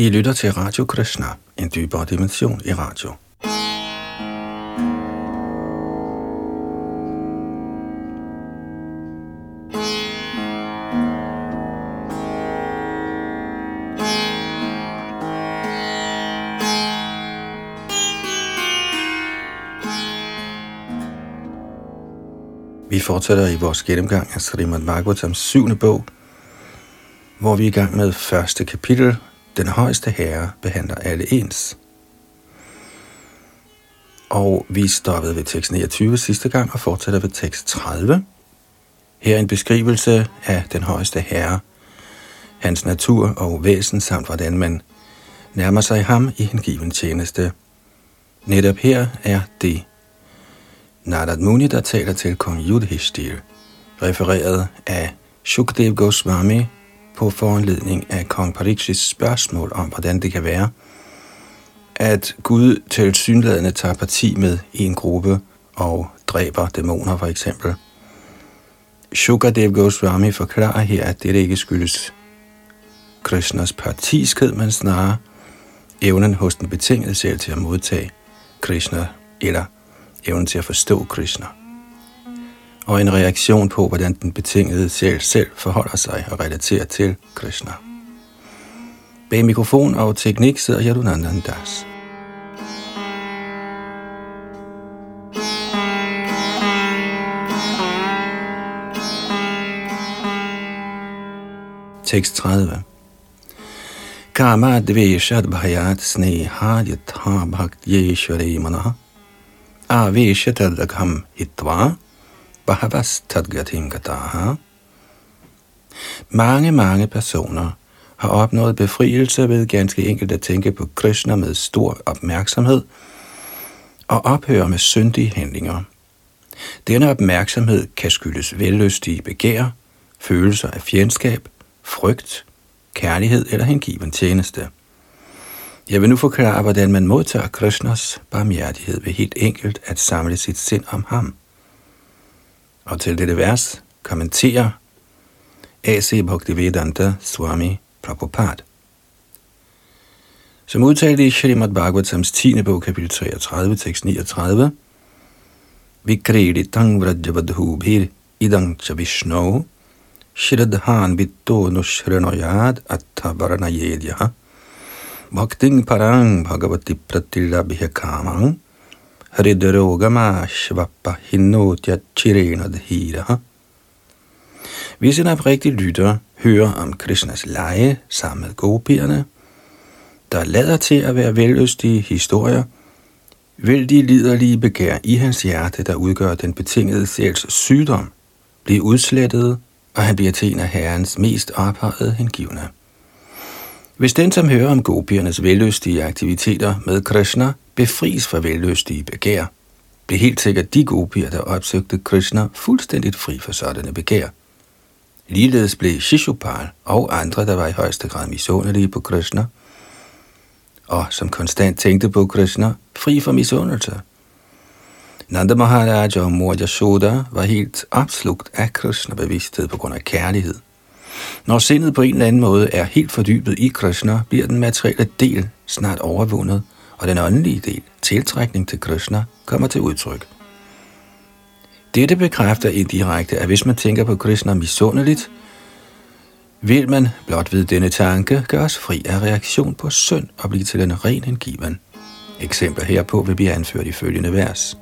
I lytter til Radio Krishna, en dybere dimension i radio. Vi fortsætter i vores gennemgang af Srimad Bhagavatams syvende bog, hvor vi er i gang med første kapitel, den højeste herre behandler alle ens. Og vi stoppede ved tekst 29 sidste gang og fortsætter ved tekst 30. Her en beskrivelse af den højeste herre, hans natur og væsen, samt hvordan man nærmer sig ham i hengiven tjeneste. Netop her er det Narad Muni, der taler til kong Yudhishthir, refereret af Shukdev Goswami på foranledning af kong Parikshits spørgsmål om, hvordan det kan være, at Gud til synlædende tager parti med en gruppe og dræber dæmoner for eksempel. Shukadev Goswami forklarer her, at det ikke skyldes Krishnas partiskhed, men snarere evnen hos den betingede selv til at modtage Krishna eller evnen til at forstå Krishna. Og en reaktion på, hvordan den betingede selv selv forholder sig og relaterer til Krishna. Bag mikrofon og teknik sidder Yadunandan Das. Tekst 30 Kama dveshad bhayat sneha yatha bhakt yeshwari manaha avishatadagham hitva bahavas tadgatim gataha. Mange, mange personer har opnået befrielse ved ganske enkelt at tænke på Krishna med stor opmærksomhed og ophøre med syndige handlinger. Denne opmærksomhed kan skyldes vellystige begær, følelser af fjendskab, frygt, kærlighed eller hengiven tjeneste. Jeg vil nu forklare, hvordan man modtager Krishnas barmhjertighed ved helt enkelt at samle sit sind om ham. Og til dette vers kommenterer A.C. Bhaktivedanta Swami Prabhupada. Som udtalt i Srimad Bhagavatams 10. bog, kapitel 33, tekst 39, Vikreditang vrajavadhubhir idang cha Vishnu, Shradhan vitto nushranayad atta varanayedyaha, Bhakting parang bhagavati pratilabhya kamang hvis en oprigtig lytter hører om Krishnas lege sammen med gopierne, der lader til at være veløstige historier, vil de liderlige begær i hans hjerte, der udgør den betingede sjæls sygdom, blive udslettet, og han bliver til en af herrens mest ophøjede hengivne. Hvis den, som hører om gopiernes vellystige aktiviteter med Krishna, befries fra vellystige begær, blev helt sikkert de gopier, der opsøgte Krishna, fuldstændigt fri for sådanne begær. Ligeledes blev Shishupal og andre, der var i højeste grad misundelige på Krishna, og som konstant tænkte på Krishna, fri for misundelse. Nanda Maharaj og Mor Yashoda var helt opslugt af Krishna-bevidsthed på grund af kærlighed – når sindet på en eller anden måde er helt fordybet i Krishna, bliver den materielle del snart overvundet, og den åndelige del, tiltrækning til Krishna, kommer til udtryk. Dette bekræfter indirekte, at hvis man tænker på Krishna misundeligt, vil man blot ved denne tanke gøres fri af reaktion på synd og blive til en ren hengiven. Eksempler herpå vil blive anført i følgende vers.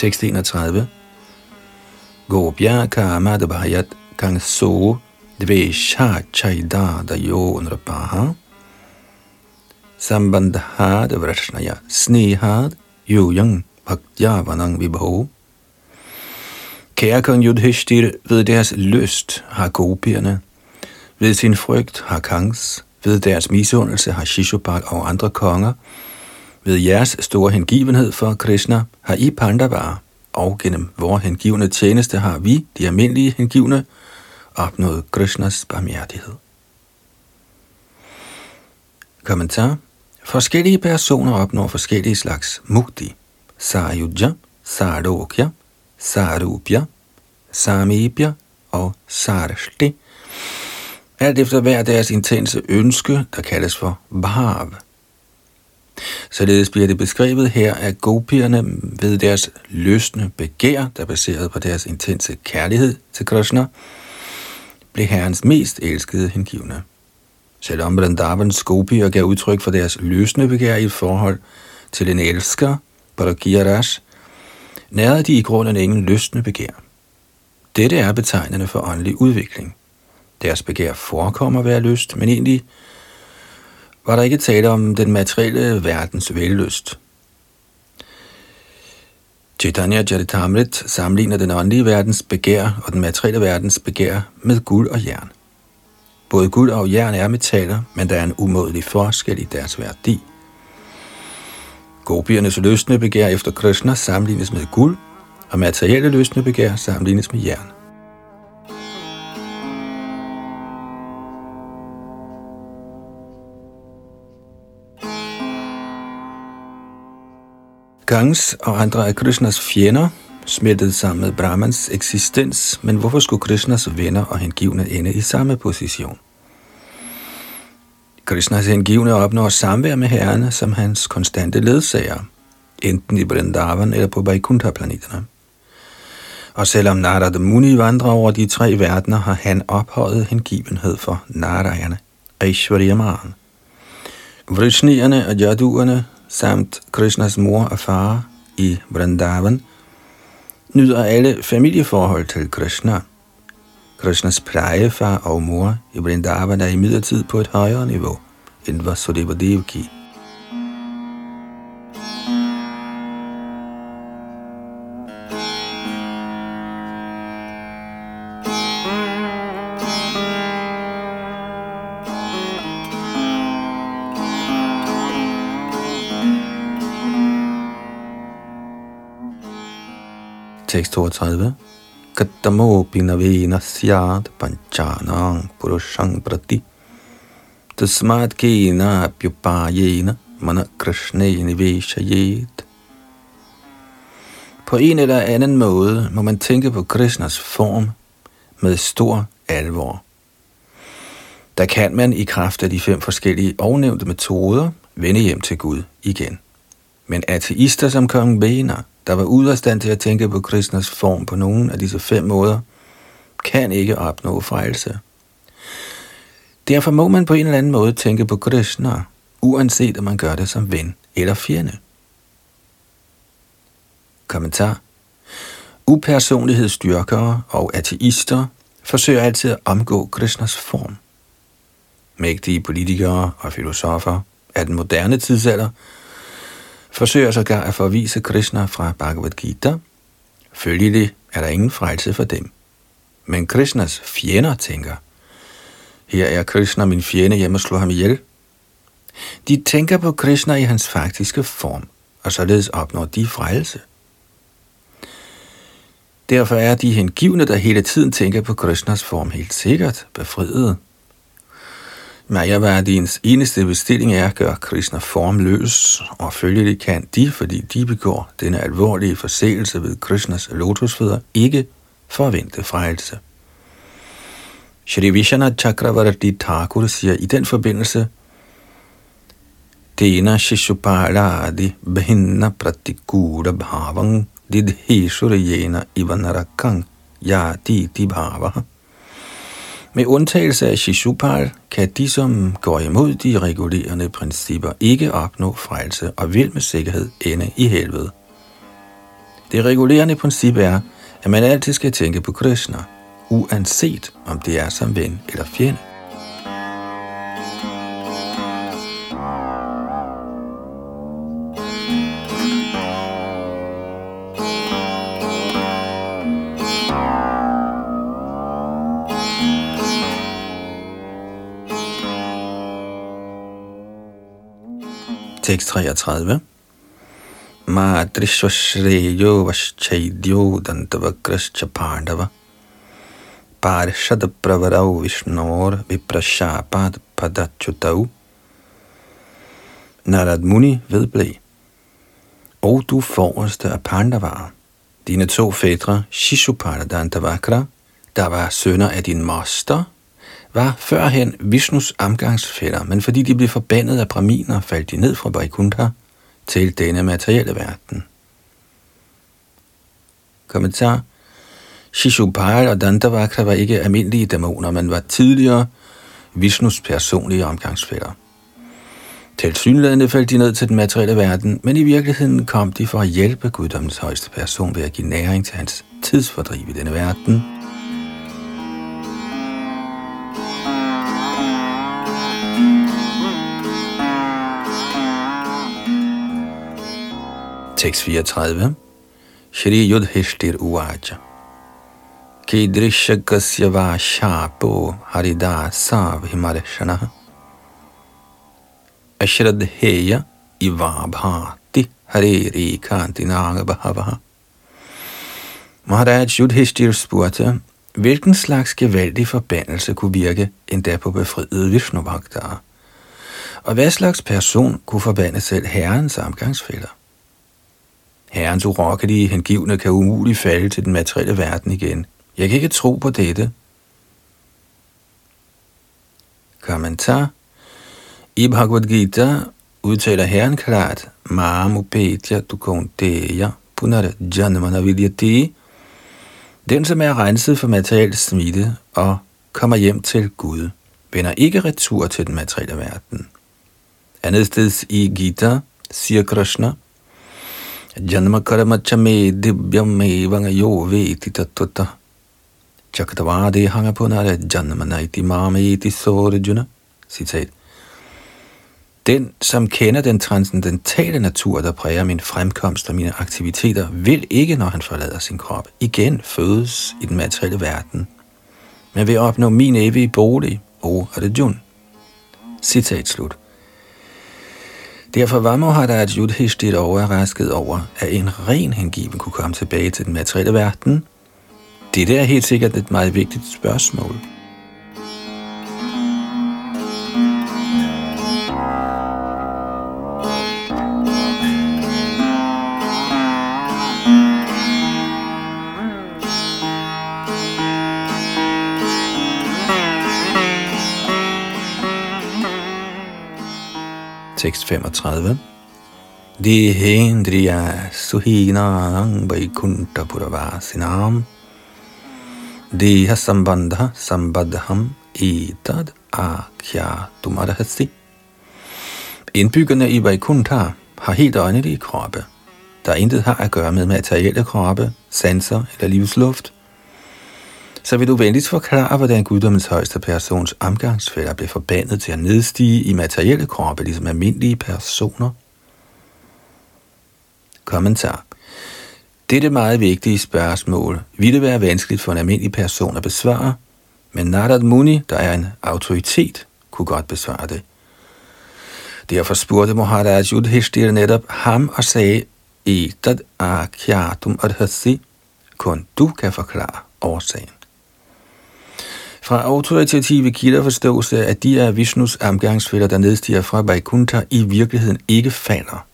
Tekst 31. Gopya kamad bhayat kang so dvesha chaida dayo nrapaha sambandhad vrashnaya snehad yuyang bhaktyavanang vibho. Kære kong Yudhishthir, ved deres lyst har gopierne, ved sin frygt har Kangs, ved deres misundelse har Shishubak og andre konger, ved jeres store hengivenhed for Krishna har I Pandavarer, og gennem vores hengivne tjeneste har vi, de almindelige hengivne, opnået Krishnas barmhjertighed. Kommentar. Forskellige personer opnår forskellige slags mukti. Sarayuja, Sarokya, Sarupya, Samibya og Sarshti. Alt efter hver deres intense ønske, der kaldes for bhav. Således bliver det beskrevet her, at gopierne ved deres løsne begær, der baseret på deres intense kærlighed til Krishna, blev herrens mest elskede hengivne. Selvom Vrindavans gopier gav udtryk for deres løsne begær i forhold til en elsker, Paragiras, nærede de i grunden ingen løsne begær. Dette er betegnende for åndelig udvikling. Deres begær forekommer at være lyst, men egentlig var der ikke tale om den materielle verdens vellyst. Chaitanya Charitamrit sammenligner den åndelige verdens begær og den materielle verdens begær med guld og jern. Både guld og jern er metaller, men der er en umådelig forskel i deres værdi. Gopiernes løsne begær efter Krishna sammenlignes med guld, og materielle løsne begær sammenlignes med jern. Gangs og andre af Krishnas fjender smeltede sammen med Brahmans eksistens, men hvorfor skulle Krishnas venner og hengivne ende i samme position? Krishnas hengivne opnår samvær med herrene som hans konstante ledsager, enten i Vrindavan eller på Vaikuntha-planeterne. Og selvom Narada Muni vandrer over de tre verdener, har han ophøjet hengivenhed for Narayana, Aishwaryaman. Vrishnierne og jaduerne samt Krishnas mor og far i Vrindavan nyder alle familieforhold til Krishna. Krishnas plejefar og mor i Vrindavan er imidlertid på et højere niveau end Vasudeva Devaki. Tekst 32. Katamo pinavena syad panchanang purushang prati tasmat kena pyupayena mana krishne niveshayet. På en eller anden måde må man tænke på Krishnas form med stor alvor. Der kan man i kraft af de fem forskellige ovennævnte metoder vende hjem til Gud igen. Men ateister som kong Bena der var ude af stand til at tænke på Krishnas form på nogen af disse fem måder, kan ikke opnå frelse. Derfor må man på en eller anden måde tænke på Krishna, uanset om man gør det som ven eller fjende. Kommentar. Upersonlighedsstyrkere og ateister forsøger altid at omgå Krishnas form. Mægtige politikere og filosofer af den moderne tidsalder forsøger sågar at forvise Krishna fra Bhagavad Gita. Følgelig er der ingen frelse for dem. Men Krishnas fjender tænker, her er Krishna min fjende, jeg må slå ham ihjel. De tænker på Krishna i hans faktiske form, og således opnår de frelse. Derfor er de hengivne, der hele tiden tænker på Krishnas form, helt sikkert befriet Mayavadins eneste bestilling er at gøre Krishna formløs, og følgelig kan de, fordi de begår denne alvorlige forseelse ved Krishnas lotusfødder, ikke forvente frelse. Shri Vishana Chakravarti Thakur siger i den forbindelse, Tena Shishupala Adi Bhinna Pratikura Bhavang Didheshurayena Ivanarakang Yati Tibhavaha med undtagelse af Shishupal kan de, som går imod de regulerende principper, ikke opnå frelse og vil med sikkerhed ende i helvede. Det regulerende princip er, at man altid skal tænke på Krishna, uanset om det er som ven eller fjende. Tekst 33. Madrishvashreyo vaschedyo dantavakrascha pandava parshad pravarav vishnor viprashapad padachutau. Narad Muni vedblev. Og du forreste af Pandavarer, dine to fædre, Shishupala Dantavakra, der var sønner af din moster, var førhen Vishnus omgangsfælder, men fordi de blev forbandet af braminer, faldt de ned fra Vaikuntha til denne materielle verden. Kommentar Shishupal og Dandavakra var ikke almindelige dæmoner, men var tidligere Vishnus personlige omgangsfælder. Til synlædende faldt de ned til den materielle verden, men i virkeligheden kom de for at hjælpe guddommens højeste person ved at give næring til hans tidsfordriv i denne verden. Tekst 34 Shri Yudhishthir Uvaja Kidrisha Kasya Shapo Haridasa Vimarshanaha Ashradheya Ivabhati Hare Kanti nagabhava. Maharaj Yudhishthir spurgte, hvilken slags gevaldig forbandelse kunne virke endda på befriede Vishnuvagtere? Og hvad slags person kunne forbande selv herrens omgangsfælder? Herrens urokkelige hengivne kan umuligt falde til den materielle verden igen. Jeg kan ikke tro på dette. Kommentar i Bhagavad Gita udtaler Herren klart, Mahamupetya Dukonteya Punar Janmanavidyati, den som er renset for materiel smitte og kommer hjem til Gud, vender ikke retur til den materielle verden. Andet sted i Gita siger Krishna, Janma karma chame divyam yo veti tattvata. Chakatavadi hanga punare janma naiti mameti sorjuna. Citat. Den, som kender den transcendentale natur, der præger min fremkomst og mine aktiviteter, vil ikke, når han forlader sin krop, igen fødes i den materielle verden, men vil opnå min evige bolig, oh, o Arjun. Citat slut. Derfor var Mohadat Yudhishthir overrasket over, at en ren hengiven kunne komme tilbage til den materielle verden. Det er helt sikkert et meget vigtigt spørgsmål. Tekst 35. Dihendriya suhinanang vaikunta puravasinam Deha sambandha sambadham etad akhyatum Indbyggerne i Vaikuntha har helt åndelige kroppe, der intet har at gøre med materielle kroppe, sanser eller livsluft – så vil du venligst forklare, hvordan guddommens højeste persons omgangsfælder blev forbandet til at nedstige i materielle kroppe, ligesom almindelige personer? Kommentar. Dette meget vigtige spørgsmål ville det være vanskeligt for en almindelig person at besvare, men Narad Muni, der er en autoritet, kunne godt besvare det. Derfor spurgte Maharaj Yudhishthir netop ham og sagde, Etad akyatum adhasi, kun du kan forklare årsagen. Fra autoritative kilder forstås det, at de af Vishnus omgangsfælder, der nedstiger fra Vaikuntha, i virkeligheden ikke falder.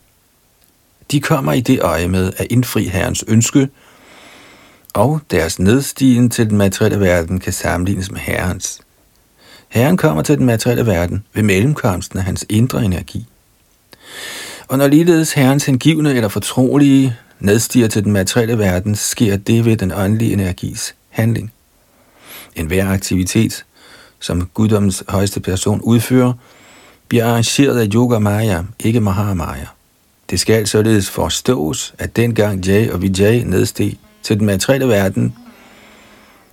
De kommer i det øje med at indfri Herrens ønske, og deres nedstigen til den materielle verden kan sammenlignes med Herrens. Herren kommer til den materielle verden ved mellemkomsten af hans indre energi. Og når ligeledes Herrens hengivne eller fortrolige nedstiger til den materielle verden, sker det ved den åndelige energis handling enhver aktivitet, som guddommens højeste person udfører, bliver arrangeret af Yoga Maya, ikke Mahamaya. Det skal således forstås, at dengang Jay og Vijay nedsteg til den materielle verden,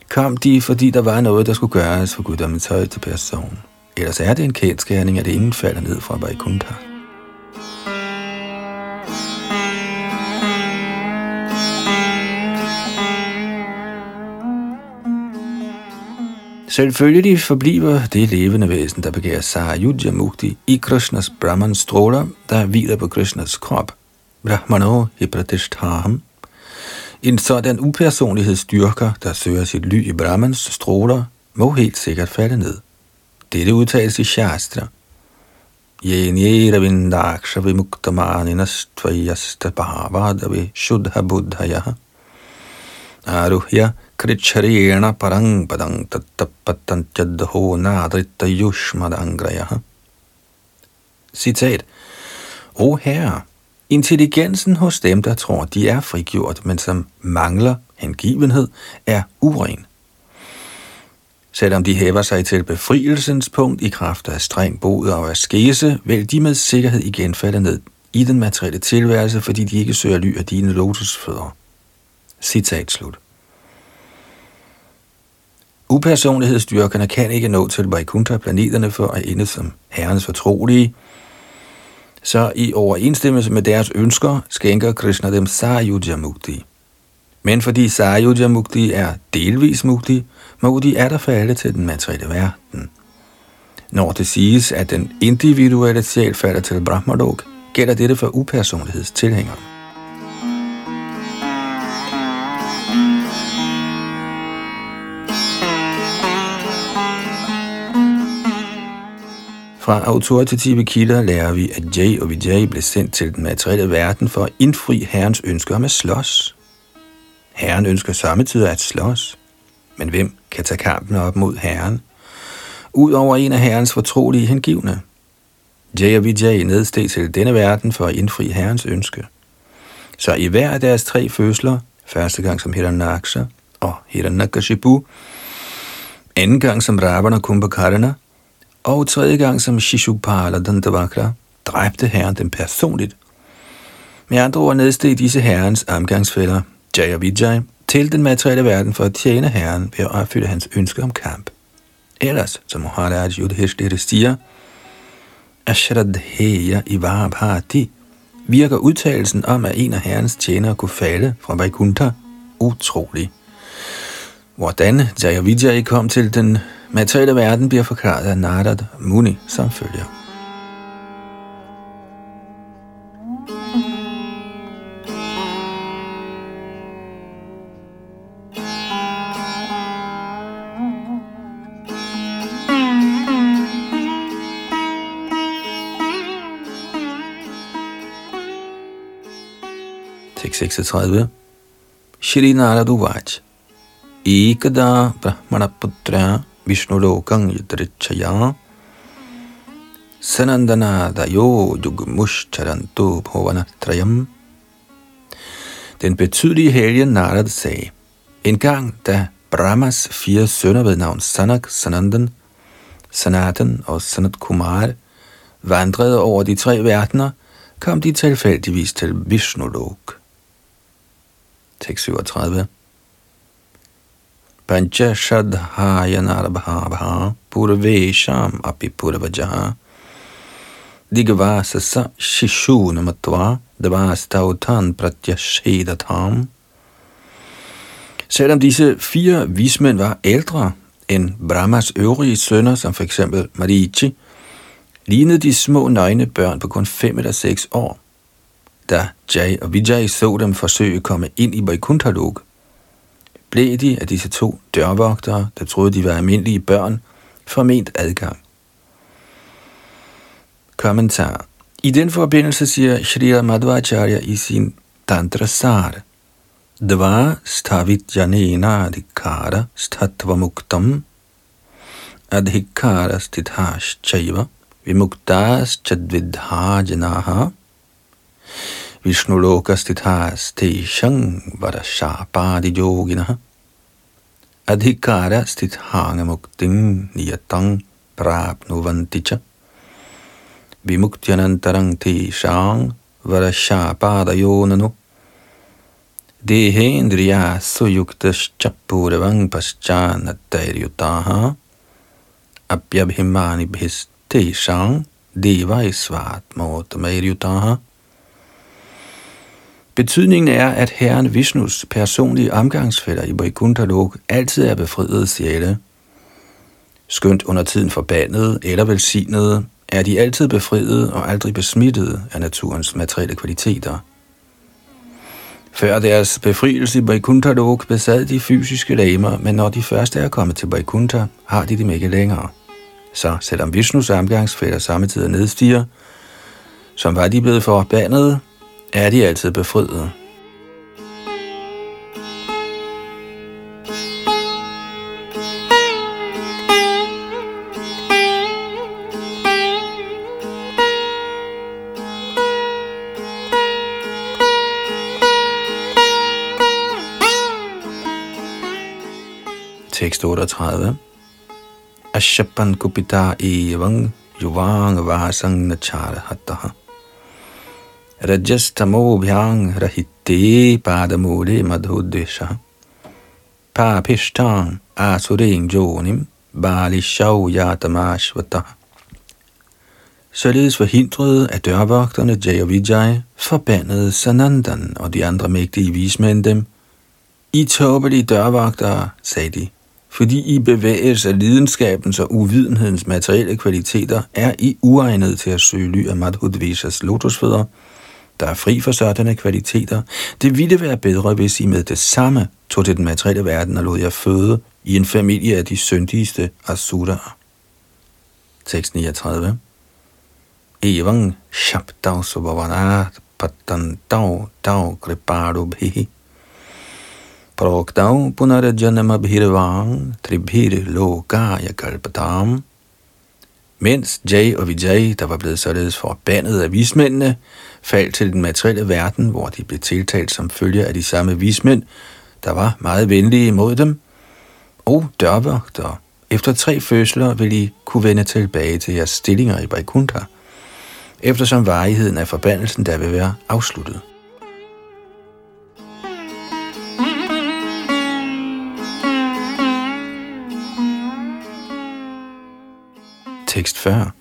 kom de, fordi der var noget, der skulle gøres for guddommens højeste person. Ellers er det en kendskærning, at ingen falder ned fra Vaikuntha. Selvfølgelig forbliver det levende væsen, der begærer Sahayuja Mukti i Krishnas Brahman stråler, der hviler på Krishnas krop. Brahmano hipratishthaham En sådan upersonlighedsstyrker, der søger sit ly i Brahmans stråler, må helt sikkert falde ned. Dette udtales i Shastra. Yenjera vindaksha vimuktamaninas tvayasta bhavadavi shuddha buddhaya. Aruhya kricharena परं पदं tattapatantjadho nadritta. Citat. O herre, intelligensen hos dem, der tror, de er frigjort, men som mangler hengivenhed, er uren. Selvom de hæver sig til befrielsens punkt i kraft af streng bod og askese, vil de med sikkerhed igen falde ned i den materielle tilværelse, fordi de ikke søger ly af dine lotusfødder. Citat slut. Upersonlighedsstyrkerne kan ikke nå til Vaikuntha-planeterne for at ende som herrens fortrolige, så i overensstemmelse med deres ønsker skænker Krishna dem Sayuja Mukti. Men fordi Sayuja Mukti er delvis Mukti, må de er der falde til den materielle verden. Når det siges, at den individuelle sjæl falder til Brahmalok, gælder dette for upersonlighedstilhængere. Fra autoritative kilder lærer vi, at Jay og Vijay blev sendt til den materielle verden for at indfri herrens ønsker om at slås. Herren ønsker samtidig at slås. Men hvem kan tage kampen op mod herren? Udover en af herrens fortrolige hengivne. Jay og Vijay nedsteg til denne verden for at indfri herrens ønske. Så i hver af deres tre fødsler, første gang som Hiranyaksha og Hiranyakashipu, anden gang som Ravana Kumbhakarna, og tredje gang som Shishupala Dandavakra, dræbte herren dem personligt. Med andre ord nedsteg disse herrens omgangsfælder, Jaya Vijay, til den materielle verden for at tjene herren ved at opfylde hans ønske om kamp. Ellers, som Maharaj Yudhishthira siger, Ashradheya Ivabhati, virker udtalelsen om, at en af herrens tjenere kunne falde fra Vaikuntha utrolig. Hvordan Jaya Vijay kom til den materielle verden bliver forklaret af Narad Muni som følger. Tekst 36. Shri Narad Uvaj. Ekta ബ്രഹ്മണപുത്ര Vishnulokam yadrichaya Sanandana-dayo ഭുവനത്രയം. Den betydelige helgen Narad sagde, en gang da Brahmas fire sønner ved navn Sanak, Sanandan, Sanatan og Sanat Kumar vandrede over de tre verdener, kom de tilfældigvis til Vishnulok. Tekst 37 Panchashadhayanarbhava Purvesham api Purvajaha Digvasasa Shishunamatva Devastautan Pratyashedatam Selvom disse fire vismænd var ældre end Brahmas øvrige sønner, som for eksempel Marichi, lignede de små nøgne børn på kun 5 eller 6 år. Da Jay og Vijay så dem forsøge at komme ind i Vaikuntha-lok, blev de af disse to dørvogtere, der troede, de var almindelige børn, forment adgang. Kommentar. I den forbindelse siger Shri Madhvacharya i sin Tantra Sar, Dva stavit janena adhikara statva adhikara stithash chaiva vimuktas chadvidha janaha Vishnulokas teshang varashapadi yogina adhikara stithanga mukting niyatang prapnuvanticha vimuktyanantarang teshang varashapadayo dehendriya suyuktascha purvang paschanatairyutaha apyabhimani bhisteshang devaisvatmotamairyutaha Betydningen er, at herren Vishnus personlige omgangsfælder i Vaikuntha-lok altid er befriede sjæle. Skønt under tiden forbandede eller velsignede, er de altid befriede og aldrig besmittede af naturens materielle kvaliteter. Før deres befrielse i Vaikuntha-lok besad de fysiske lamer, men når de først er kommet til Vaikuntha, har de dem ikke længere. Så selvom Vishnus omgangsfælder samtidig nedstiger, som var de blevet forbandet, er de altid befriet. Tekst 38. Ashapan kupita evang yuvang vasang nachara hattaha. Rajastamo bhyang rahitte padamule madhuddesha Papishtan asuring jonim bali shav yatamashvata. Således forhindrede af dørvogterne Jay og Vijay forbandede Sanandan og de andre mægtige vismænd dem. I tåbelige dørvogtere, sagde de, fordi I bevæges af lidenskabens og uvidenhedens materielle kvaliteter, er I uegnet til at søge ly af Madhudvishas lotusfødder, der er fri for sådanne kvaliteter. Det ville være bedre, hvis I med det samme tog til den materielle verden og lod jer føde i en familie af de syndigste asuraer. Tekst 39 Evang shabdav subavanat patantav dav kripadu bhihi Progdav punarajanama bhirvang tribhir lokaya kalpatam. Mens Jay og Vijay, der var blevet således forbandet af vismændene, fald til den materielle verden, hvor de blev tiltalt som følge af de samme vismænd, der var meget venlige imod dem, og dørvogtere. Efter tre fødsler vil I kunne vende tilbage til jeres stillinger i Baikunta, eftersom varigheden af forbandelsen der vil være afsluttet. Tekst 40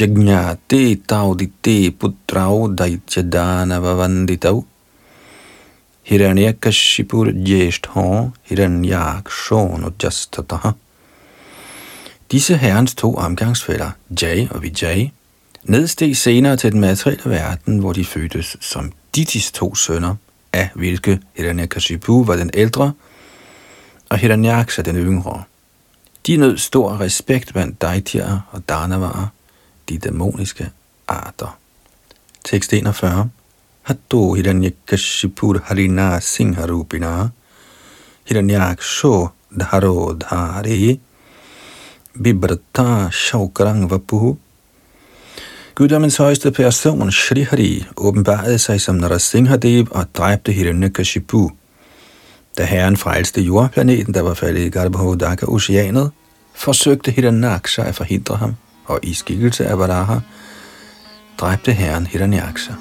jagnyate taudite putraudaitya danava vanditau. Hiranyakashipur jeshtho hiranyakshon ujastataha. Disse herrens to omgangsfælder, Jai og Vijay, nedsteg senere til den materielle verden, hvor de fødtes som Ditis to sønner, af hvilke Hiranyakashipu var den ældre, og Hiranyaksa den yngre. De nød stor respekt blandt Daitya og Danavarer, de dæmoniske arter. Tekst 41. Hatto hiranyakashipur harina singharupina. Hiranyaksho dharo Dhari. Bibrata Shaukrang vapuhu. Guddommens højeste person, Shri Hari, åbenbarede sig som Narasinghadev og dræbte Hiranyakashipu, da herren frelste jordplaneten, der var faldet i Garbhodaka oceanet, forsøgte Hiranaksha at forhindre ham, og i skikkelse af Varaha dræbte herren Hiranyaksha.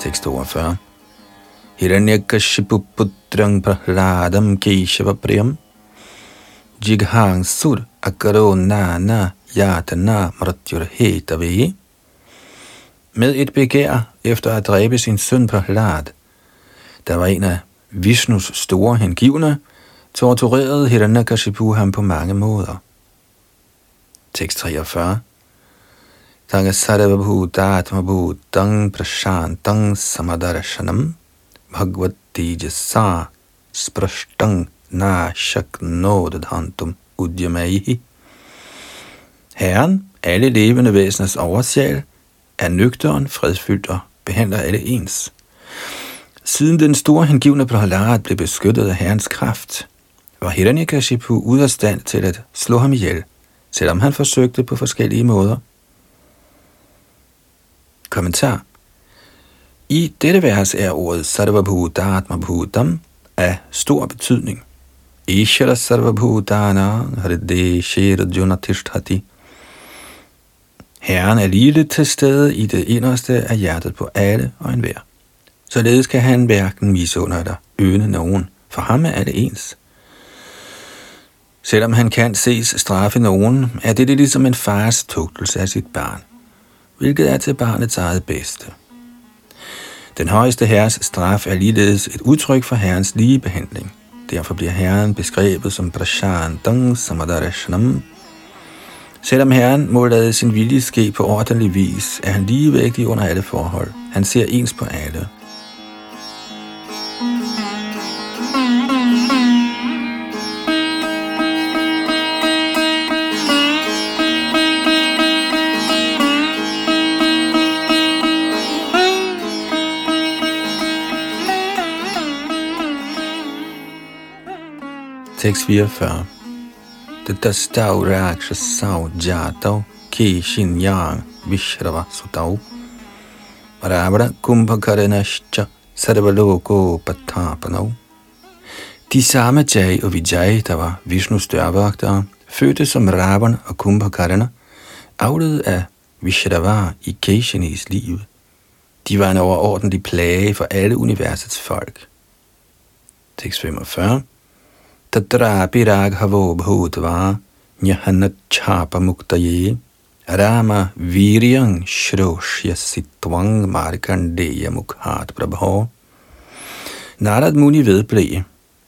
Tekst 42 Hiranyakashipu putrang prahladam keshava priyam Jighang sur akaro na yatana mratyur hetave. Med et begær efter at dræbe sin søn Prahlad, der var en af Vishnus store hengivne, torturerede Hiranyakashipu ham på mange måder. Tekst 43 Tanga sarvabhutatma bhutang prashantang samadarshanam bhagavati jasa sprashtang na shaknodadhantum udyamaihi. Herren, alle levende væseners oversjæl, er nøgteren, fredfyldt og behandler alle ens. Siden den store hengivne Prahlad blev beskyttet af herrens kraft, var Hiranyakashipu ude af stand til at slå ham ihjel, selvom han forsøgte på forskellige måder. Kommentar I dette vers er ordet Sarvabhutatmabhutam af stor betydning. Ishara Sarvabhudana Haride Shirajuna Tishtati Herren er lige til stede i det inderste af hjertet på alle og enhver. Således kan han hverken misunde eller øne nogen, for ham er det ens. Selvom han kan ses straffe nogen, er det ligesom en fars tugtelse af sit barn, hvilket er til barnets eget bedste. Den højeste herres straf er ligeledes et udtryk for herrens lige behandling. Derfor bliver Herren beskrevet som Prashantang Samadarashnam Selvom Herren må lade sin vilje ske på ordentlig vis, er han ligevægtig under alle forhold. Han ser ens på alle. Tekst 44. Tatastav rakshasau jatav kishin yang vishrava sutav Ravana kumbhakaranascha sarvaloko patapanav De samme Jai og Vijay, der var Vishnus dørvagtere, fødte som Ravan og Kumbhakarana, afledet af Vishrava i Keshinis liv. De var en overordentlig plage for alle universets folk. Tekst 45 तत्रापि राघवो भूत्वा न्यहनच्छापमुक्तये राम वीर्यं श्रोष्यसि त्वं markandeya prabho. Narad Muni vedblev,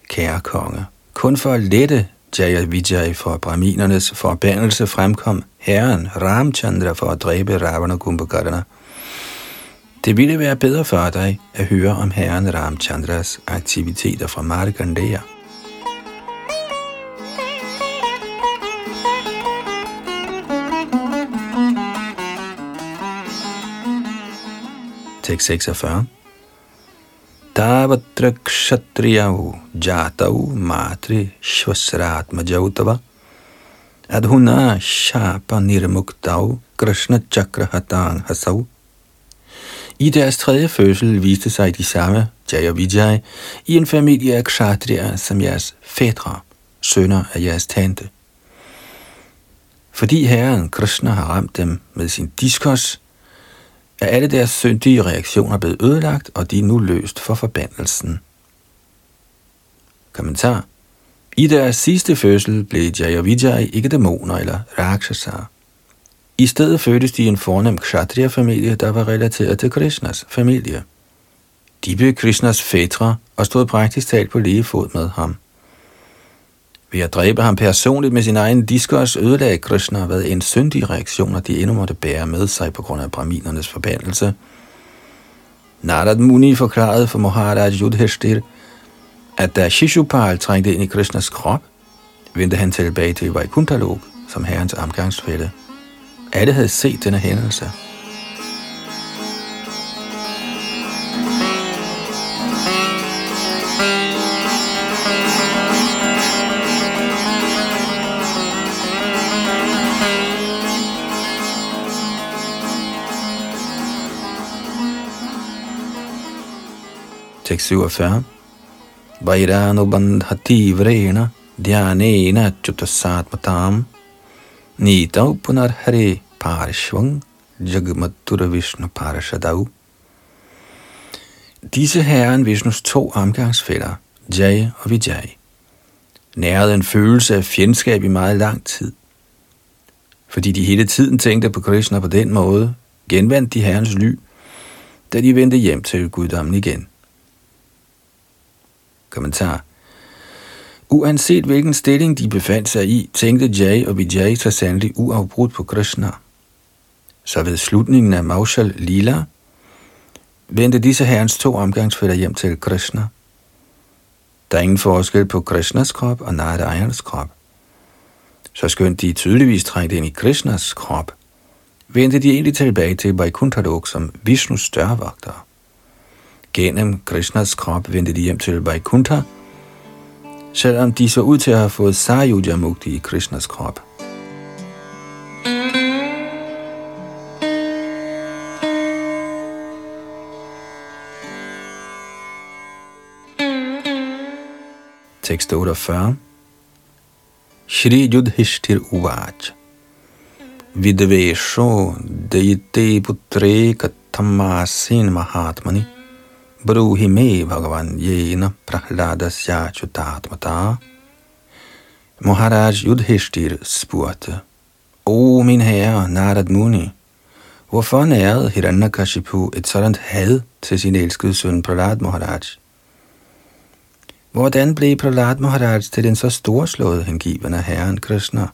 kære konge, kun for at lette Jaya Vijay for brahminernes forbandelse fremkom herren Ramchandra for at dræbe Ravana Kumbhakarna. Det ville være bedre for dig at høre om herren Ramchandras aktiviteter fra Markandeya. Tekst 46. Tavatra kshatriyau jatau matri shvasratmajautava adhuna shapa nirmuktau krishna chakrahatan hasau. I deres tredje fødsel viste sig de samme Jaya Vijay i en familie af kshatriya som jeres fædre, sønner af jeres tante. Fordi herren Krishna har ramt dem med sin diskos, er alle deres syndige reaktioner blevet ødelagt, og de er nu løst for forbandelsen. Kommentar. I deres sidste fødsel blev Jayavijay ikke dæmoner eller rakshasar. I stedet fødtes de i en fornem kshatriya-familie, der var relateret til Krishnas familie. De blev Krishnas fætre og stod praktisk talt på lige fod med ham. Ved at dræbe ham personligt med sin egen diskurs ødelagde Krishna, hvad en syndig reaktion, de endnu måtte bære med sig på grund af brahminernes forbandelse. Narad Muni forklarede for Maharaj Yudhishthir, at da Shishupal trængte ind i Krishnas krop, vendte han tilbage til Vaikuntalok som herrens omgangsfælde. Alle havde set denne hændelse. Tekst 47. Vairano bandhati vrena dhyanena chutasatmatam nitau punarhare parishvang jagmatura vishnu parashadau. Disse herren Vishnus to omgangsfælder, Jay og Vijay, nærede en følelse af fjendskab i meget lang tid. Fordi de hele tiden tænkte på Krishna på den måde, genvandt de herrens ly, da de vendte hjem til guddommen igen. Kommentar. Uanset hvilken stilling de befandt sig i, tænkte Jay og Vijay så sandelig uafbrudt på Krishna. Så ved slutningen af Maushal Lila vendte disse herrens to omgangsfælder hjem til Krishna. Der er ingen forskel på Krishnas krop og Narayanas krop. Så skønt de tydeligvis trængte ind i Krishnas krop, vendte de egentlig tilbage til Vaikuntha som Vishnus størvogtere. Gennem Krishnas krop vendte de hjem til Vaikuntha, selvom de så ud til at have fået Sayuja Mukti i Krishnas krop. Tekst 48 Shri Yudhishthir Uvaj Vidvesho Dayite Putre Katamasin Mahatmani. Bruhime Bhagavan Yena Prahladasya Chutatmata. Maharaj Yudhishthir spurgte, O min herre Narad Muni, hvorfor nærede Hiranyakashipu et sådan had til sin elskede søn Prahlad Maharaj? Hvordan blev Prahlad Maharaj til den så storslåede hengivende herren Krishna?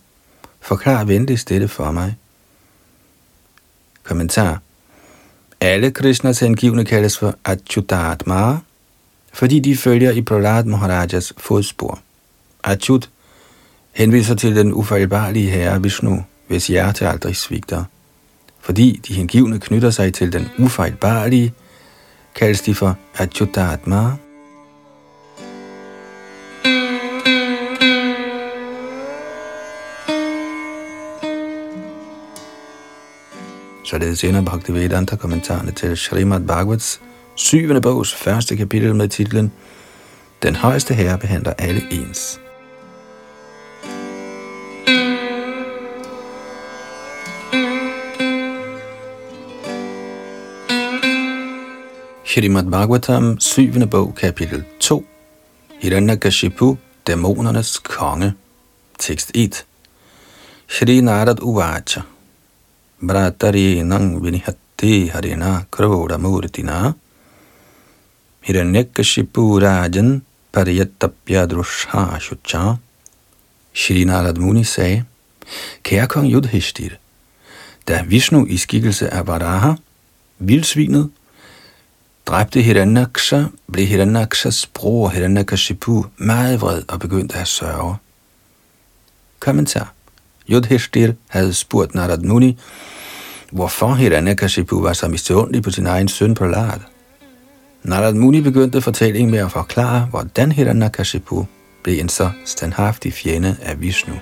Forklar venligst dette for mig. Kommentar. Alle Krishnas hengivne kaldes for Achyutatma, fordi de følger i Prahlad Maharajas fodspor. Achyut henviser til den ufejlbarlige herre Vishnu, hvis hjerte aldrig svigter. Fordi de hengivne knytter sig til den ufejlbarlige, kaldes de for Achyutatma. Således ender Bhaktivedanta kommentarerne til Srimad Bhagavats syvende bogs første kapitel med titlen Den højeste herre behandler alle ens. Shrimad Bhagavatam, 7. bog, kapitel 2. Hiranyakashipu, dæmonernes konge. Tekst 1. Shri Narad Uvacha. Bratari nang vinihatti harina kroda murtina. Hiranyakashipu rajan pariyatapya drusha shucha. Shri Narad Muni sagde, Kære kong Yudhishthir, da Vishnu i skikkelse af Varaha, vildsvinet, dræbte Hiranyaksha, blev Hiranyakshas bror Hiranyakashipu meget vred og begyndte at sørge. Kommentar. Yudhishthir havde spurgt Narad Muni, hvorfor Hiranyakashipu var så misundelig på sin egen søn Prahlad. Narad Muni begyndte fortællingen med at forklare, hvordan Hiranyakashipu blev en så standhaftig fjende af Vishnu.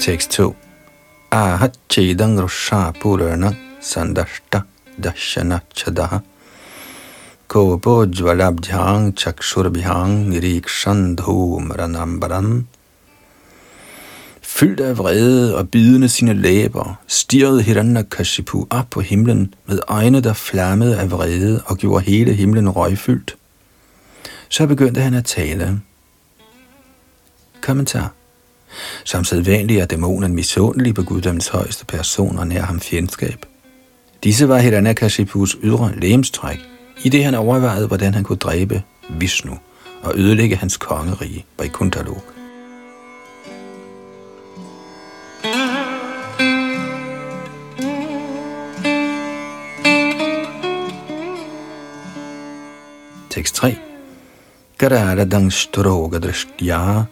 Tekst 2. Ahat chedang rusha purana sandashta dashana chadaha kopo jvalabdhyang chakshurabhyang nirikshan dhumranambaram Fyldt af vrede og bidende sine læber, stirrede Hiranyakashipu op på himlen med øjne, der flammede af vrede og gjorde hele himlen røgfyldt. Så begyndte han at tale. Kommentar. Som sædvanligt er dæmonen misundelig på guddommens højeste person og nær ham fjendskab. Disse var Hiranyakashipus ydre lægemstræk, i det han overvejede, hvordan han kunne dræbe Vishnu og ødelægge hans kongerige Vaikuntalok. Tekst 3. Garadang stroga drishtya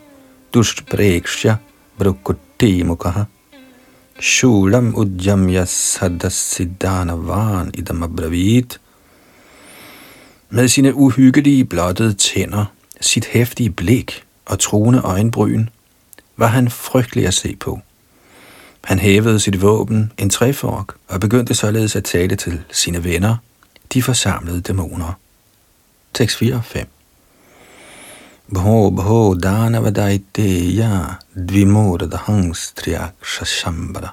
dushpreksha brukutti shulam ujjamya sadasiddhanavan idam abravit med sine uhyggelige blottede tænder, sit hæftige blik og truende øjenbryn, var han frygtelig at se på. Han hævede sit våben, en træfork, og begyndte således at tale til sine venner, de forsamlede dæmoner. Tekst 4 og 5 Bho bho danavadaiteya dvimurdahang striakshashambara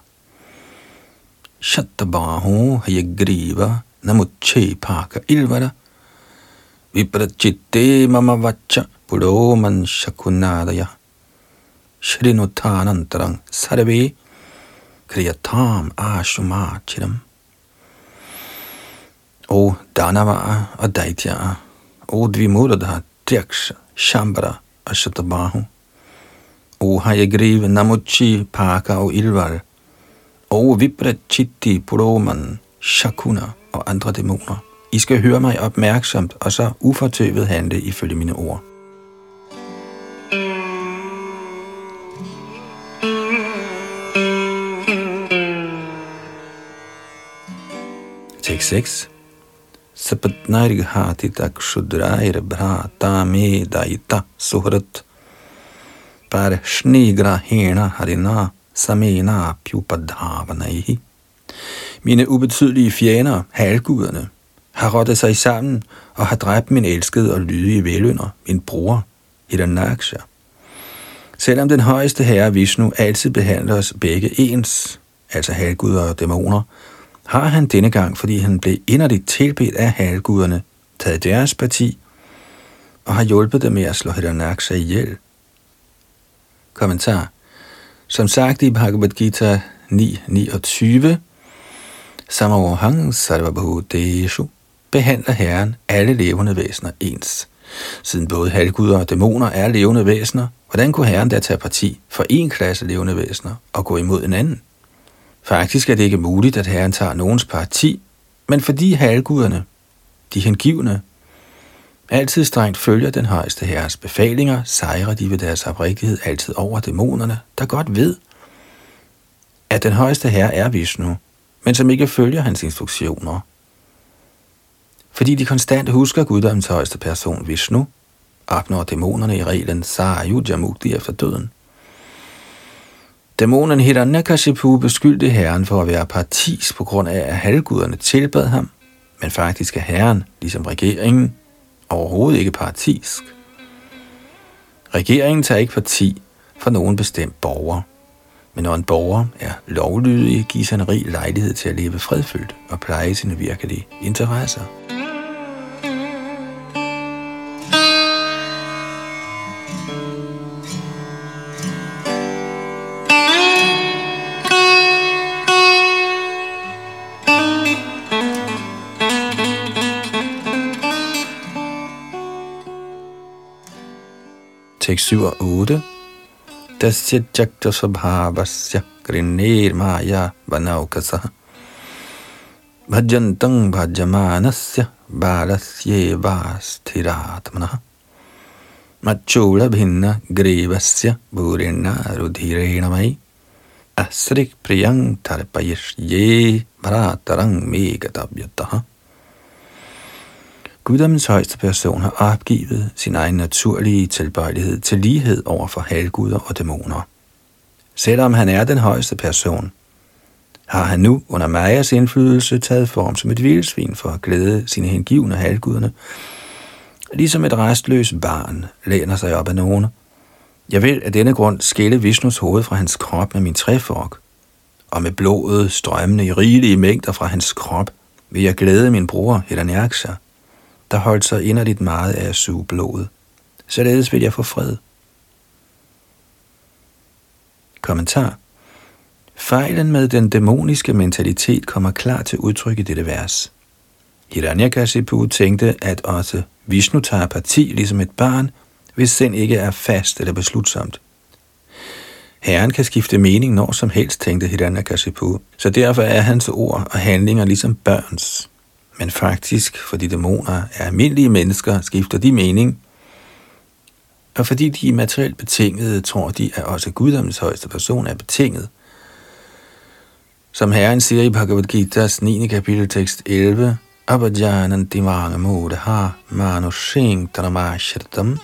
Shattabaho hayagriva namuche paka ilvara Viprachitte mama vacha puroman shakunadaya Shrinutanantarang sarve kriyatam ashumachiram O Danava og Daitya, O Dvimurda Triaksha, Shambara og Shatabahu, O Hayagriv, Namuchi, Paka og Ilvar, O Viprachitti, Puroman, Shakuna og andre dæmoner. I skal høre mig opmærksomt og så ufortøvet handle ifølge mine ord. Tekst 6. Sapatnarghati takshudrair bhrata me daita suhrat parshnigra hena harina samena pyupadhavanaihi. Mine ubetydelige fjender, halvguderne, har rottet sig sammen og har dræbt min elskede og lydige velønder, min bror, Hiranaksha. Selvom den højeste herre Vishnu altid behandler os begge ens, altså halvguder og dæmoner, har han denne gang, fordi han blev inderligt tilbedt af halvguderne, taget deres parti og har hjulpet dem med at slå Hiranaksa ihjel. Kommentar. Som sagt i Bhagavad Gita 9.29, Samohang Sarvabhuteshu, behandler Herren alle levende væsener ens. Siden både halvguder og dæmoner er levende væsener, hvordan kunne Herren da tage parti for en klasse levende væsener og gå imod en anden? Faktisk er det ikke muligt, at Herren tager nogens parti, men fordi halvguderne, de hengivne, altid strengt følger den højeste herres befalinger, sejrer de ved deres oprigtighed altid over dæmonerne, der godt ved, at den højeste herre er Vishnu, men som ikke følger hans instruktioner. Fordi de konstant husker guddommens højeste person Vishnu, opnår dæmonerne i reglen Sarayuja Mukti efter døden. Dæmonen Hiranyakashipu beskyldte herren for at være partis på grund af, at halvguderne tilbad ham, men faktisk er herren, ligesom regeringen, overhovedet ikke partisk. Regeringen tager ikke parti for nogen bestemt borger. Men når en borger er lovlydig, gives han rig lejlighed til at leve fredfyldt og pleje sine virkelige interesser. 6, 7 og 8. Dasya jakta sabhavasya grinir maya vanaukasa. Bhajantang bhajamanasya balasye vastiratmana. Machula bhinna grevasya bhurinna rudhirenamai. Asrik priyang tarpayish ye bharatarang me gatavyattaha. Guddommens højeste person har opgivet sin egen naturlige tilbøjelighed til lighed over for halvguder og dæmoner. Selvom han er den højeste person, har han nu under Majas indflydelse taget form som et vildsvin for at glæde sine hengivne halvguderne, ligesom et restløst barn læner sig op af nogen. Jeg vil af denne grund skille Vishnus hoved fra hans krop med min træfork, og med blodet strømmende i rigelige mængder fra hans krop vil jeg glæde min bror Hiranyaksha der holdt sig inderligt meget af at suge blodet. Således vil jeg få fred. Kommentar. Fejlen med den dæmoniske mentalitet kommer klar til udtryk i dette vers. Hiranyakashipu tænkte, at også Vishnu tager parti ligesom et barn, hvis sind ikke er fast eller beslutsomt. Herren kan skifte mening når som helst, tænkte Hiranyakashipu, så derfor er hans ord og handlinger ligesom børns. Men faktisk, fordi dæmoner er almindelige mennesker, skifter de mening, og fordi de er materielt betingede, tror de, at også guddommens højeste person er betinget. Som Herren siger i Bhagavad Gita's 9. kapitel tekst 11, Abhajanan divanga mode har manushing dramashratam.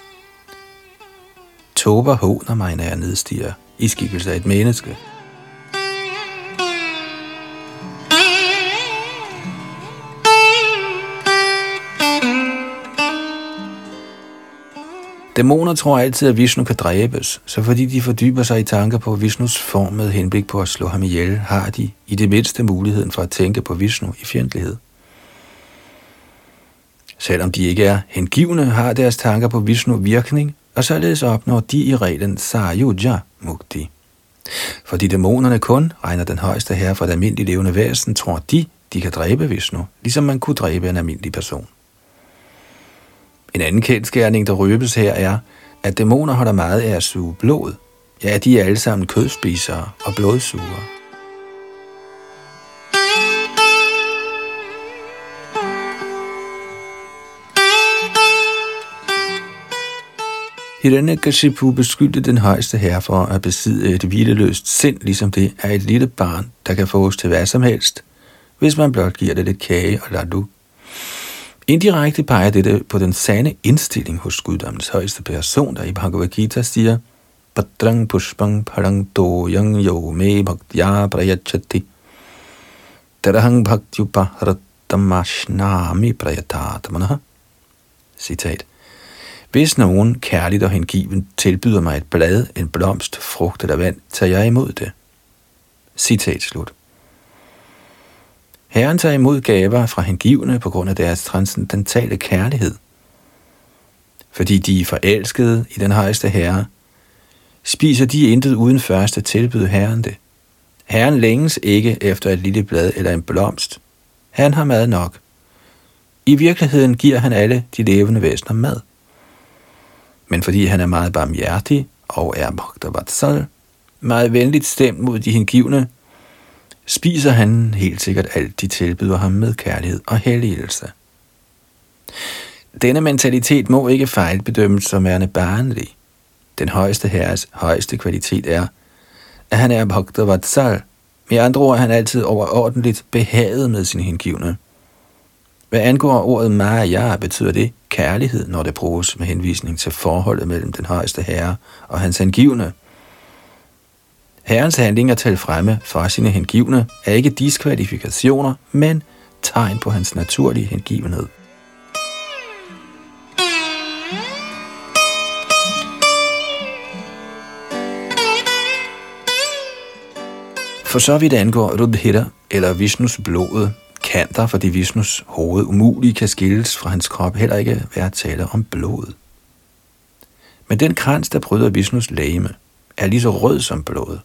Tober håner mig, når jeg nedstiger i skikkelse af et menneske. Dæmoner tror altid, at Vishnu kan dræbes, så fordi de fordyber sig i tanker på Vishnus form med henblik på at slå ham ihjel, har de i det mindste muligheden for at tænke på Vishnu i fjendtlighed. Selvom de ikke er hengivne, har deres tanker på Vishnu virkning, og således opnår de i reglen Sayuja Mukti. Fordi dæmonerne kun regner den højeste herre for det almindelige levende væsen, tror de, de kan dræbe Vishnu, ligesom man kunne dræbe en almindelig person. En anden kendskærning, der røbes her, er, at dæmoner holder meget af at suge blod. Ja, de er alle sammen kødspisere og blodsugere. Hiranyakashipu beskyldte den højeste herre for at besidde et hvileløst sind, ligesom det er et lille barn, der kan fås til hvad som helst, hvis man blot giver det lidt kage og ladu. Indirekte peger dette på den sande indstilling hos guddommens højeste person, der i Bhagavad Gita siger, Padrang pushpang parang doyang yo me bhaktya prayachati Tarahang bhaktyupahratamashnami prayatatmanaha. Citat. Hvis nogen kærligt og hengiven tilbyder mig et blad, en blomst, frugt eller vand, tager jeg imod det. Citat slut. Herren tager imod gaver fra hengivne på grund af deres transcendentale kærlighed. Fordi de er forelskede i den højeste herre, spiser de intet uden først at tilbyde Herren det. Herren længes ikke efter et lille blad eller en blomst. Han har mad nok. I virkeligheden giver han alle de levende væsener mad. Men fordi han er meget barmhjertig og er Bhaktavatsal, meget venligt stemt mod de hengivne, spiser han helt sikkert alt, de tilbyder ham med kærlighed og helligelse. Denne mentalitet må ikke fejlbedømmes som værende barnlig. Den højeste herres højeste kvalitet er, at han er Bhaktavatsal. Med andre ord er han altid overordentligt behaget med sin hengivne. Hvad angår ordet Maya, betyder det kærlighed, når det bruges med henvisning til forholdet mellem den højeste herre og hans hengivne. Herrens handlinger til fremme for sine hengivne er ikke diskvalifikationer, men tegn på hans naturlige hengivenhed. For så vidt angår Rudhira, eller Vishnus blodet, kan der, fordi Vishnus hoved umuligt kan skilles fra hans krop, heller ikke være tale om blodet. Men den krans, der bryder Vishnus lægeme, er lige så rød som blodet.